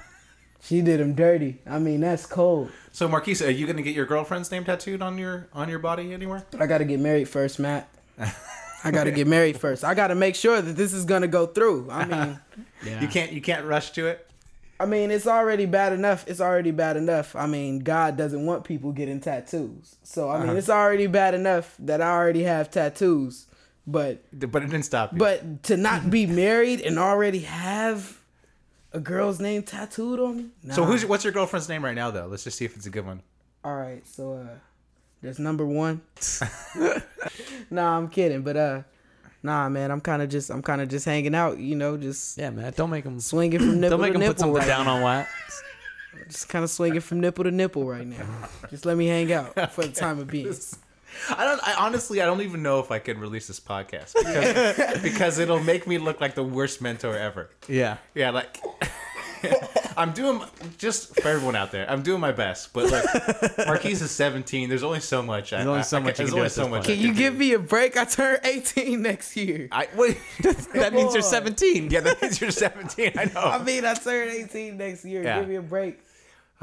She did him dirty. I mean, that's cold. So, Markees, are you gonna get your girlfriend's name tattooed on your on your body anywhere? I got to get married first, Matt. [LAUGHS] I got to get married first. I got to make sure that this is going to go through. I [LAUGHS] mean, Yeah. You can't you can't rush to it. I mean, it's already bad enough. It's already bad enough. I mean, God doesn't want people getting tattoos. So, I mean, it's already bad enough that I already have tattoos. But But it didn't stop you. but to not be [LAUGHS] married and already have a girl's name tattooed on me? Nah. so who's what's your girlfriend's name right now though? Let's just see if it's a good one. All right, so uh there's number 1. [LAUGHS] nah, I'm kidding, but uh nah, man, I'm kind of just I'm kind of just hanging out, you know, just Yeah, man. Don't make them. swinging from [CLEARS THROAT] nipple to nipple. Don't make to them nipple put something right down now. on wax. Just kind of swinging from nipple to nipple right now. Just let me hang out for the time of being. [LAUGHS] I don't. I honestly, I don't even know if I can release this podcast because, because it'll make me look like the worst mentor ever. Yeah. Yeah, like [LAUGHS] [LAUGHS] I'm doing just for everyone out there. I'm doing my best, but look, [LAUGHS] Markees is 17. There's only so much. There's only so much you There's can only so much. Can you give me a break? I turn 18 next year. I wait. [LAUGHS] That means you're 17. yeah, that means you're 17. I know. I mean, I turn 18 next year. Yeah. Give me a break.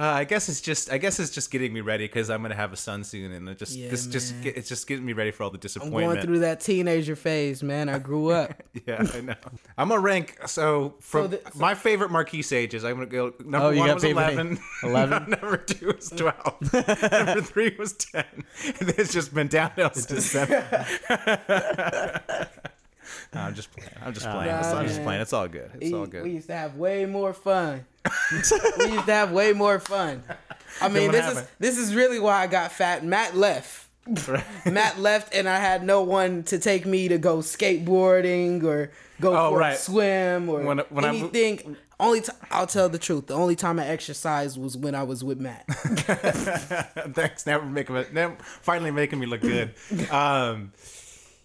Uh, I guess it's just I guess it's just getting me ready because I'm gonna have a son soon, and it just Yeah, this just man. get, it's just getting me ready for all the disappointment. I'm going through that teenager phase, man. I grew up. [LAUGHS] Yeah, I know. I'm gonna rank. So from the- so- my favorite Markees ages, I'm gonna go. Number Oh, one was 11. 11? [LAUGHS] number two was [LAUGHS] 12. number three was 10. And it's just been downhill since seven. No, I'm just playing. I'm just playing. Nah, I'm just playing. It's all good. It's all good. We used to have way more fun. [LAUGHS] we used to have way more fun. I mean, this is this is really why I got fat. Matt left. Matt left, and I had no one to take me to go skateboarding or go Oh, for right. a swim or When- when anything. Only t- I'll tell the truth. The only time I exercised was when I was with Matt. [LAUGHS] Thanks. Now making me, now finally making me look good. [LAUGHS] Um,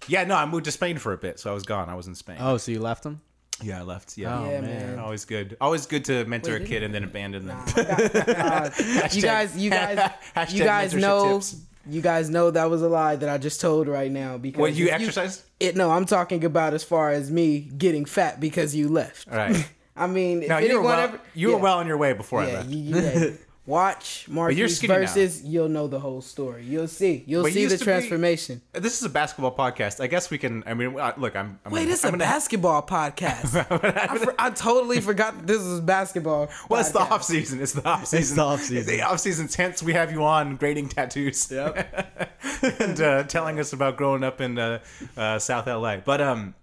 yeah, no, I moved to Spain for a bit, so I was gone. I was in Spain. Oh, so you left him? yeah, I left. Yeah. Oh, yeah, man. man. Always good. Always good to mentor Wait, a did kid and then abandon them. [LAUGHS] Uh, you guys, you guys, Hashtag you guys mentorship know. tips. You guys know that was a lie that I just told right now because What you if exercised? It no, I'm talking about as far as me getting fat because you left. All right. [LAUGHS] I mean, if No, you were anyone well. ever, you were yeah, well on your way before I Yeah, left. you, you, right. Watch Markees skinny now. versus. You'll know the whole story. You'll see. You'll But see the to be- transformation. This is a basketball podcast. I guess we can. I mean, uh, look, I'm. I'm Wait, gonna- this is a gonna- basketball podcast. [LAUGHS] I, for- I totally forgot this was basketball. Well, it's the off season. It's the off season. the off-season. The off season. Hence, [LAUGHS] we have you on grading tattoos. Yep. [LAUGHS] and uh, telling us about growing up in uh, uh, South LA. But um,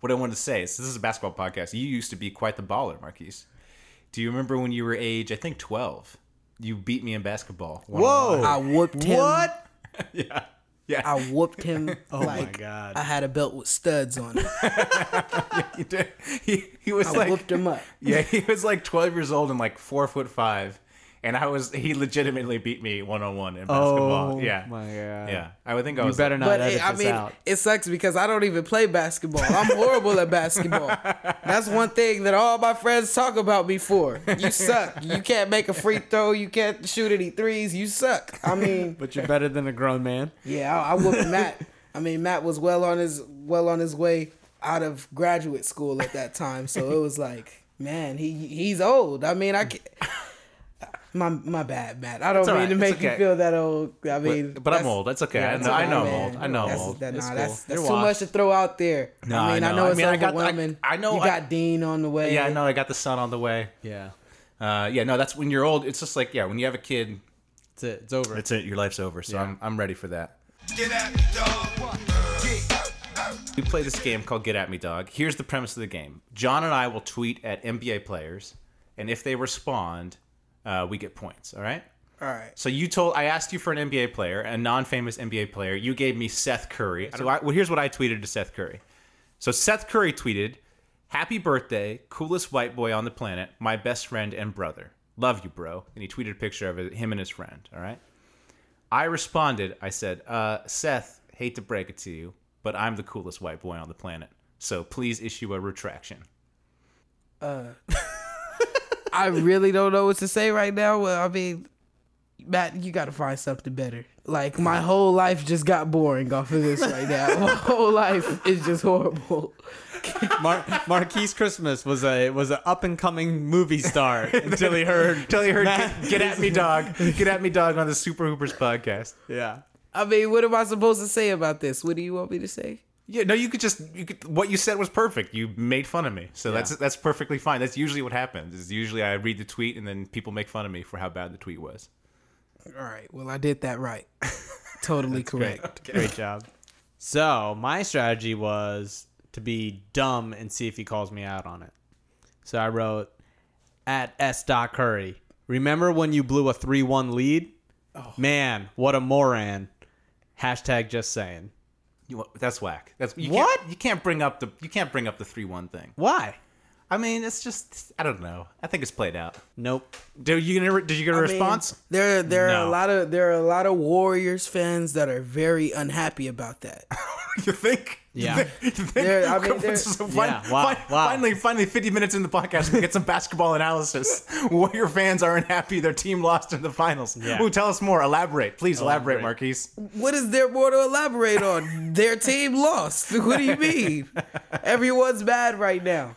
what I wanted to say is, this is a basketball podcast. You used to be quite the baller, Markees. Do you remember when you were age? I think twelve. You beat me in basketball. Whoa. I whooped him. What? [LAUGHS] Yeah. Yeah. I whooped him [LAUGHS] Oh my God. I had a belt with studs on it. [LAUGHS] He, did. he, he was I like whooped him up. Yeah, he was like 12 years old and like four foot five, and I was he legitimately beat me one on one in basketball. Oh yeah, my God. yeah. I would think I You was. better not But edit it, I this mean, out. it sucks because I don't even play basketball. I'm horrible at basketball. That's one thing that all my friends talk about me for. You suck. You can't make a free throw. You can't shoot any threes. You suck. I mean, [LAUGHS] But you're better than a grown man. yeah, I, I whooped Matt. I mean, Matt was well on his well on his way out of graduate school at that time, so it was like, man, he he's old. I mean, I can My my bad, Matt. I don't mean right. to make okay. you feel that old. I mean, but I'm old. That's okay. I that's know- I know I'm old. I know I'm That's- old. That, nah, cool. that's that's You're too much to throw out there. No, I I mean, I know. know, I it's mean, I got- I- I know you I- got Dean on the way. Yeah, I know. I got the son on the way. Yeah. Uh, yeah, no, that's when you're old. It's just like yeah, when you have a kid, That's it. It's over. that's it. Your life's over. So Yeah. I'm I'm ready for that. Get at me, dog. We play this game called Get At Me Dog. Here's the premise of the game John and I will tweet at NBA players, and if they respond, uh, we get points. All right? All right. So you told I asked you for an NBA player, a non-famous NBA player. You gave me Seth Curry. So I, well, here's what I tweeted to Seth Curry. So Seth Curry tweeted, "Happy birthday, coolest white boy on the planet, my best friend and brother. Love you, bro." And he tweeted a picture of him and his friend. All right. I responded. I said, uh, "Seth, hate to break it to you, but I'm the coolest white boy on the planet. So please issue a retraction." [LAUGHS] I really don't know what to say right now. Well, I mean, Matt, you got to find something better. Like my whole life just got boring off of this right now. my [LAUGHS] whole life is just horrible. Mar- Markees Christmas was a was an up and coming movie star [LAUGHS] until he heard Until you heard Matt- get, get at me, dog. [LAUGHS] Get at me, dog, on the Super Hoopers podcast. yeah. I mean, what am I supposed to say about this? What do you want me to say? Yeah, no, you could just you could, what you said was perfect. You made fun of me, so that's that's perfectly fine. That's usually what happens. Is usually I read the tweet and then people make fun of me for how bad the tweet was. All right. Well, I did that right. [LAUGHS] totally correct. Great job. [LAUGHS] So my strategy was to be dumb and see if he calls me out on it. So I wrote at S. Dot Curry. Remember when you blew a three one lead? Oh. Man, what a moron. Hashtag just saying. You, that's whack. That's you What? Can't, you can't bring up the you can't bring up the three one thing. Why? I mean, it's just I don't know. I think it's played out. Nope. Did you get a, did you get a I mean, response? there, there are a lot of there are a lot of Warriors fans that are very unhappy about that. [LAUGHS] you think? Yeah. You think? You think? There- I mean, there- So Yeah, wow, fin- wow. Finally, finally, fifty minutes in the podcast, we get some basketball analysis. [LAUGHS] Warrior fans are unhappy their team lost in the finals. Yeah. Ooh, tell us more. Elaborate, please. Elaborate, Elaborate. Markees. What is there more to elaborate on? Their team lost. [LAUGHS] What do you mean? Everyone's bad right now.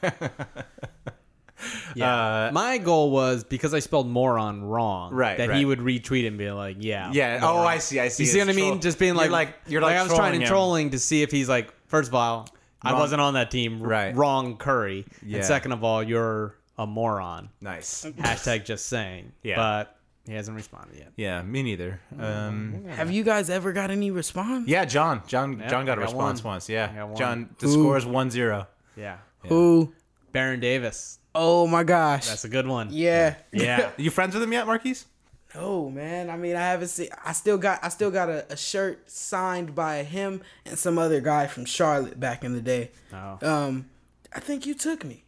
Yeah. Uh, My goal was because I spelled moron wrong. Right, That right. he would retweet and be like, yeah. Yeah. Oh, I see. I see. You see what I mean? troll- Just being You're like, like you're like, I was trying to him. trolling to see if he's like, first of all, I wasn't on that team. Right. Wrong Curry. Yeah. And second of all, you're a moron. Nice. Hashtag just saying. Yeah. But he hasn't responded yet. Yeah, me neither. Um, Have you guys ever got any response? yeah, John. John. Yeah, John got a I got response one. once. Yeah. John. The Who? score is 1-0. Yeah. Who? Baron Davis. Oh my gosh. That's a good one. yeah. Yeah. You friends with him yet, Markees? No, man. I mean, I haven't seen. I still got. I still got a, a shirt signed by him and some other guy from Charlotte back in the day. Oh. Um, I think you took me.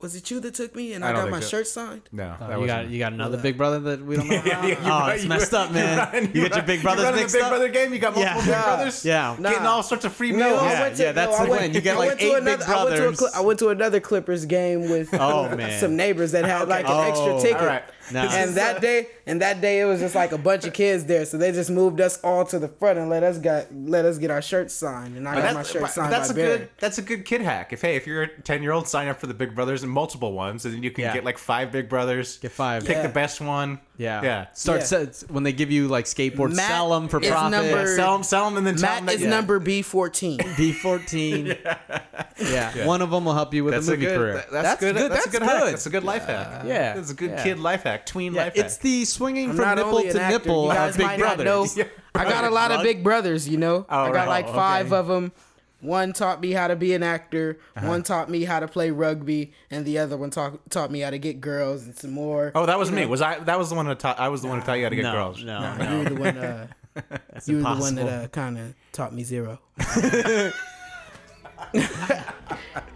Was it you that took me and I, I got my so. shirt signed? No. Oh, you got you got another big brother that we don't [LAUGHS] know about. [LAUGHS] you oh, run- it's messed run- up, man. run- You, get your big brothers running mixed the Big up. Brother game. You got multiple Yeah. Big Nah. Brothers. Yeah. Nah. Getting all sorts of free meals. I Yeah, to, yeah, that's no, the I went. You get like went to eight Big another, I went, to a, Brothers. I went to another Clippers game with Oh, man. some neighbors that had like an Oh, extra ticket. All right. [LAUGHS] Nice. And that day, and that day, it was just like a bunch of kids there, so they just moved us all to the front and let us got let us get our shirts signed, and I But got my shirt but signed that's by a Barry. good that's a good kid hack. If hey, if you're a ten year old, sign up for the Big Brothers and multiple ones, and then you can Yeah. get like five Big Brothers. Get five. Pick Yeah. the best one. Yeah. Yeah. Start Yeah. se- when they give you like skateboards, Matt sell them for is profit. number- Sell them, sell them, and then tell 'em Matt that is number B fourteen. [LAUGHS] B14. [LAUGHS] yeah. One of them will help you with That's a a movie good. career. that- That's, good. That's, a good, hack. That's a good life hack. Yeah. That's a good Yeah. kid life hack. Tween Yeah, life hack. it's the swinging I'm from not nipple only an to actor. nipple you guys of Big might not know. [LAUGHS] Brothers. I got a lot of big brothers. You know, I got right. like Oh, five okay. of them. One taught me how to be an actor. Uh-huh. One taught me how to play rugby, and the other one taught taught me how to get girls and some more. Oh, that was me. Was I? That was the one who taught. I was the one who taught you how to get No, girls. no, Nah, no. you were the one. Uh, [LAUGHS] you were the one that uh, kind of taught me zero. [LAUGHS]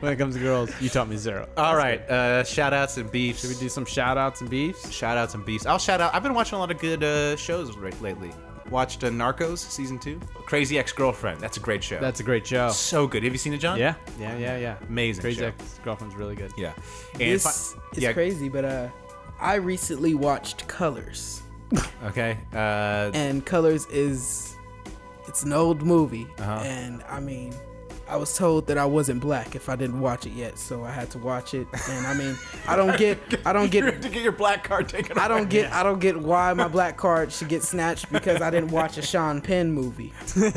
when it comes to girls, you taught me zero. All right. Uh, shout outs and beefs. Should we do some shout outs and beefs? shout outs and beefs? I'll shout out. I've been watching a lot of good uh, shows right lately. Watched uh, Narcos season two. Crazy Ex Girlfriend. That's a great show. That's a great show. so good. Have you seen it, John? Yeah, yeah, yeah, yeah. Amazing Crazy show. Ex Girlfriend's really good. Yeah. And This fi- is yeah. crazy, but uh, I recently watched Colors, [LAUGHS] Okay. Uh, and Colors is it's an old movie, Uh-huh. and I mean. I was told that I wasn't black if I didn't watch it yet, so I had to watch it. And I mean, I don't [LAUGHS] get, I don't you get have to get your black card taken. I don't get I don't get why my black [LAUGHS] card should get snatched because I didn't watch a Sean Penn movie. [LAUGHS]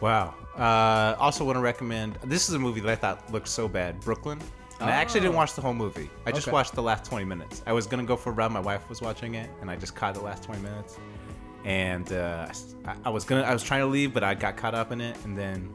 Wow. Uh, also want to recommend. This is a movie that I thought looked so bad, Brooklyn. And I actually didn't watch the whole movie. I just Okay. watched the last 20 minutes. I was gonna go for a run. My wife was watching it, and I just caught the last 20 minutes. And uh, I, I was gonna, I was trying to leave, but I got caught up in it, and then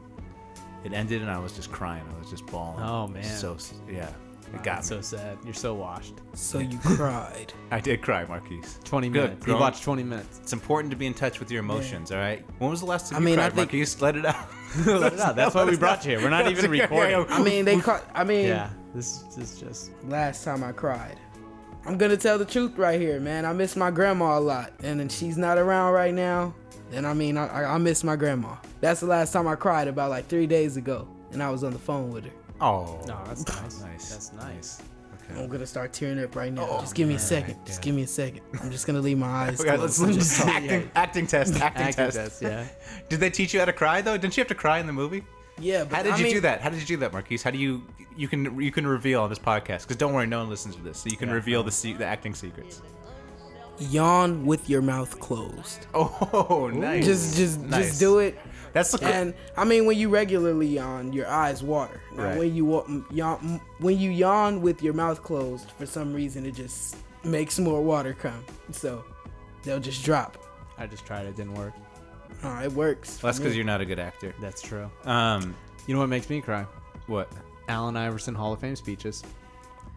it ended, and I was just crying. I was just bawling. Oh, man. So yeah, it got That's me. so sad. You're so washed. So you cried. [LAUGHS] I did cry, Markees. 20 Good. minutes. You watched 20 minutes. It's important to be in touch with your emotions. All right. When was the last time I you mean, I cried, think- Markees? Let it out. [LAUGHS] Let it out. That's why we brought you here. We're not [LAUGHS] even recording. I mean, they caught. I mean, Yeah, this, this is just. last time I cried. I'm gonna tell the truth right here, man. I miss my grandma a lot, and then she's not around right now. And I mean, I, I, I miss my grandma. That's the last time I cried about like three days ago, and I was on the phone with her. Oh, No, that's nice. [LAUGHS] nice. That's nice. I'm gonna start tearing up right now. Oh, just give me a alright, second. Just give me a second. I'm just gonna leave my [LAUGHS] eyes Okay, closed. let's, I'm let's just- acting, acting test. Acting, Acting test. test, yeah. [LAUGHS] Did they teach you how to cry though? Didn't you have to cry in the movie? Yeah. But How did I you mean, do that? How did you do that, Markees? How do you you can you can reveal on this podcast? Because don't worry, no one listens to this, so you can reveal the se- the acting secrets. Yawn with your mouth closed. [LAUGHS] Oh, nice. Just, just, Nice. just do it. That's the And I mean, when you regularly yawn, your eyes water. Now, Right. when you yawn, when you yawn with your mouth closed, for some reason, it just makes more water come. So they'll just drop. I just tried it. Didn't work. Oh, it works. Well, that's because you're not a good actor. That's true. Um, You know what makes me cry? what? Allen Iverson Hall of Fame speeches.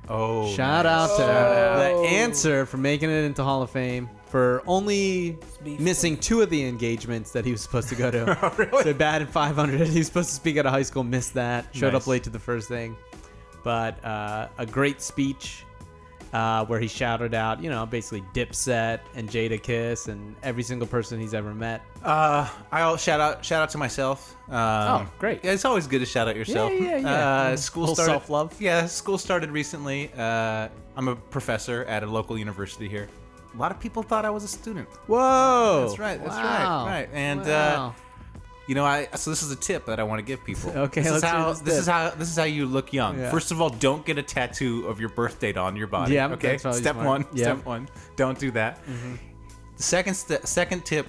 Oh, Shout nice. out to Oh. the answer for making it into Hall of Fame for only Beef. missing two of the engagements that he was supposed to go to. [LAUGHS] Oh, really? So bad at 500. [LAUGHS] He was supposed to speak at a high school, missed that. Showed Nice. up late to the first thing. But uh, a great speech uh, where he shouted out, you know, basically Dipset and Jadakiss and every single person he's ever met. Uh, I'll shout out shout out to myself. Um, Oh, great. Yeah, it's always good to shout out yourself. yeah, yeah. Uh, school started. self-love. Yeah, school started recently. Uh, I'm a professor at a local university here. A lot of people thought I was a student. Whoa! That's right. That's Wow. right. Right. And uh, Wow. You know, I so this is a tip that I want to give people. [LAUGHS] Okay, This is how this this is how this is how you look young. Yeah. First of all, don't get a tattoo of your birth date on your body. Yeah, Okay. Step smart. one. Yeah. Step one. Don't do that. Mm-hmm. The second st- second tip,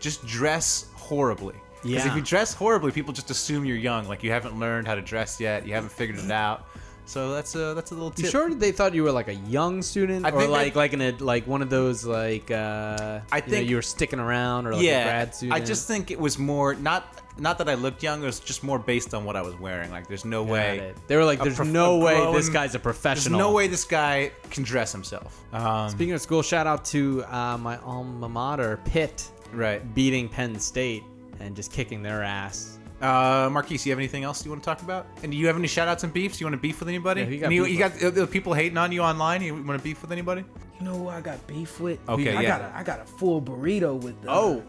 just dress horribly. Because if you dress horribly, people just assume you're young, like you haven't learned how to dress yet, you haven't figured it out. So that's a that's a little tip. You sure they thought you were like a young student, I or think like they- like in a like one of those like uh, I you know, think- you were sticking around or like yeah, a grad student? I just think it was more not not that I looked young. It was just more based on what I was wearing. Like, there's no Got way. it. They were like, "There's prof- no way grown- this guy's a There's professional." no way this guy can dress himself. Um, Speaking of school, shout out to uh, my alma mater, Pitt, right. beating Penn State and just kicking their ass. Uh, Markees, you have anything else you want to talk about? And do you have any shout outs and beefs? You want to beef with anybody? Yeah, you got And you, beef you got uh, people hating on you online. You want to beef with anybody? You know who I got beef with? Okay, I yeah. got a, I got a full burrito with. Uh, Oh.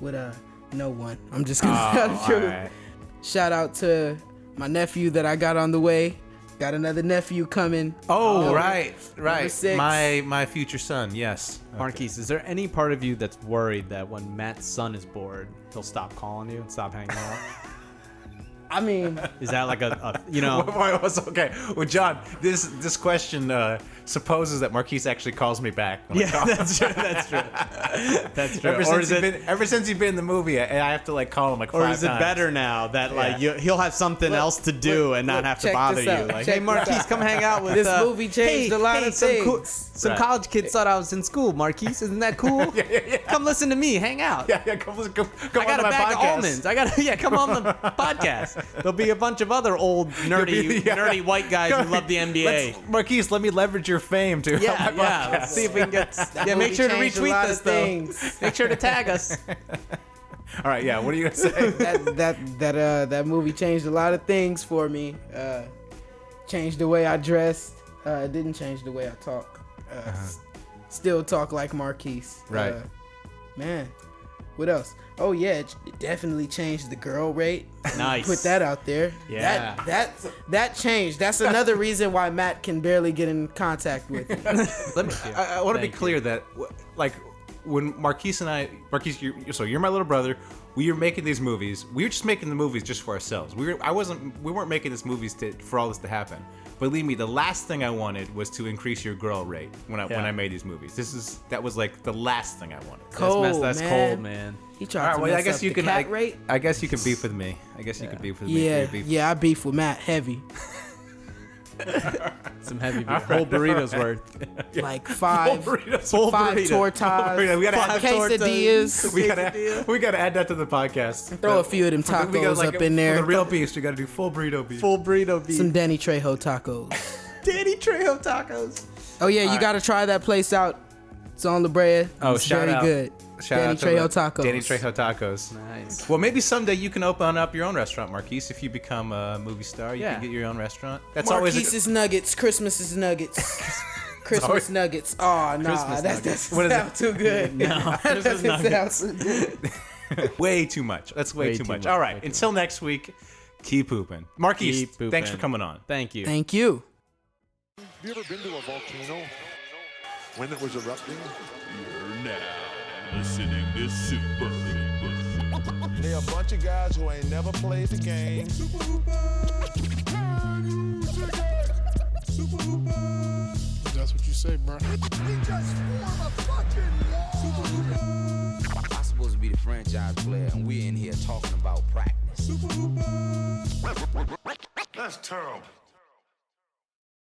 with uh, no one. I'm just gonna [LAUGHS] Oh, tell the truth. alright. Shout out to my nephew that I got on the way. Got another nephew coming. Oh, Number- right, right. six. My my future son. Yes. Markees, is there any part of you that's worried that when Matt's son is bored, he'll stop calling you and stop hanging out? [LAUGHS] I mean, Is that like a, a you [LAUGHS] know? Okay? Well, John, this this question uh, supposes that Markees actually calls me back. Yeah, that's true. [LAUGHS] That's true. That's true. Ever or since is it, been, ever since he's been in the movie, and I have to like call him like or is it times. better now that like Yeah. you, he'll have something Look, else to do look, and not look, have to bother you? Like, check hey Markees, come hang out with This uh, movie changed hey, a lot hey, of some things. some Right. college kids thought I was in school. Markees, isn't that cool? [LAUGHS] yeah, yeah, yeah. Come listen to me. Hang out. Yeah, yeah. Come, listen. come, come I got on a my bag podcast. of almonds. I got yeah. Come on the podcast. There'll be a bunch of other old [LAUGHS] nerdy, yeah. nerdy white guys who love the NBA. Let's- Markees, let me leverage your fame to yeah, help my yeah. podcast. Let's see if we can get. [LAUGHS] Yeah, make sure to retweet lot this of though. things. [LAUGHS] Make sure to tag us. All right, yeah. What are you gonna say? that that that uh that movie changed a lot of things for me. Uh, changed the way I dressed. Uh, it didn't change the way I talk. Uh, s- still talk like Markees. Right. Uh, man, what else? Oh yeah, it, it definitely changed the girl rate. Nice. Put that out there. Yeah. That that that changed. That's another reason why Matt can barely get in contact with me. Let me. [LAUGHS] I, I want to be Thank you. clear that, like, when Markees and I, Markees, you're, so you're my little brother. We were making these movies. We were just making the movies just for ourselves. We were. I wasn't. We weren't making these movies to for all this to happen. Believe me, the last thing I wanted was to increase your girl rate when I when I made these movies. This is that was like the last thing I wanted. Cold, that's mess, that's man. cold, man. He tried All right. to Well, mess I guess up you the can. cat I, rate. I guess you can beef with me. I guess you can beef with me. Yeah, Beef- yeah, I beef with Matt heavy. [LAUGHS] [LAUGHS] Some heavy whole burritos worth. Like five, burritos. Full five burrito. tortas, burrito. We gotta five have quesadillas. We gotta, we gotta add that to the podcast. Throw a few of them We gotta, tacos like, up in there. For the real beast, we gotta do full burrito beef. Full burrito beef. Some Danny Trejo tacos. [LAUGHS] Danny Trejo tacos. Oh yeah, you gotta try that place out. It's on La Brea. Oh, it's shout very out. good. Shout Danny out to Trejo the- tacos. Danny Trejo tacos. Nice. Well, maybe someday you can open up your own restaurant, Markees. If you become a movie star, you Yeah. can get your own restaurant. That's always. Markees's Nuggets. Christmas's Nuggets. Christmas always- nuggets. [LAUGHS] Oh nah, that nuggets. doesn't What is sound it? too good. [LAUGHS] No, [LAUGHS] that Christmas doesn't sound too good. way too much. That's way, Way too, too much. much, All way right. Until next week, keep pooping. Markees, Keep pooping. thanks for coming on. Thank you. Thank you. Have you ever been to a volcano when it was erupting? You're now listening to Super Hooper. They a bunch of guys who ain't never played the game. That's what you say, bro. I'm supposed to be the franchise player, and we're in here talking about practice. That's terrible.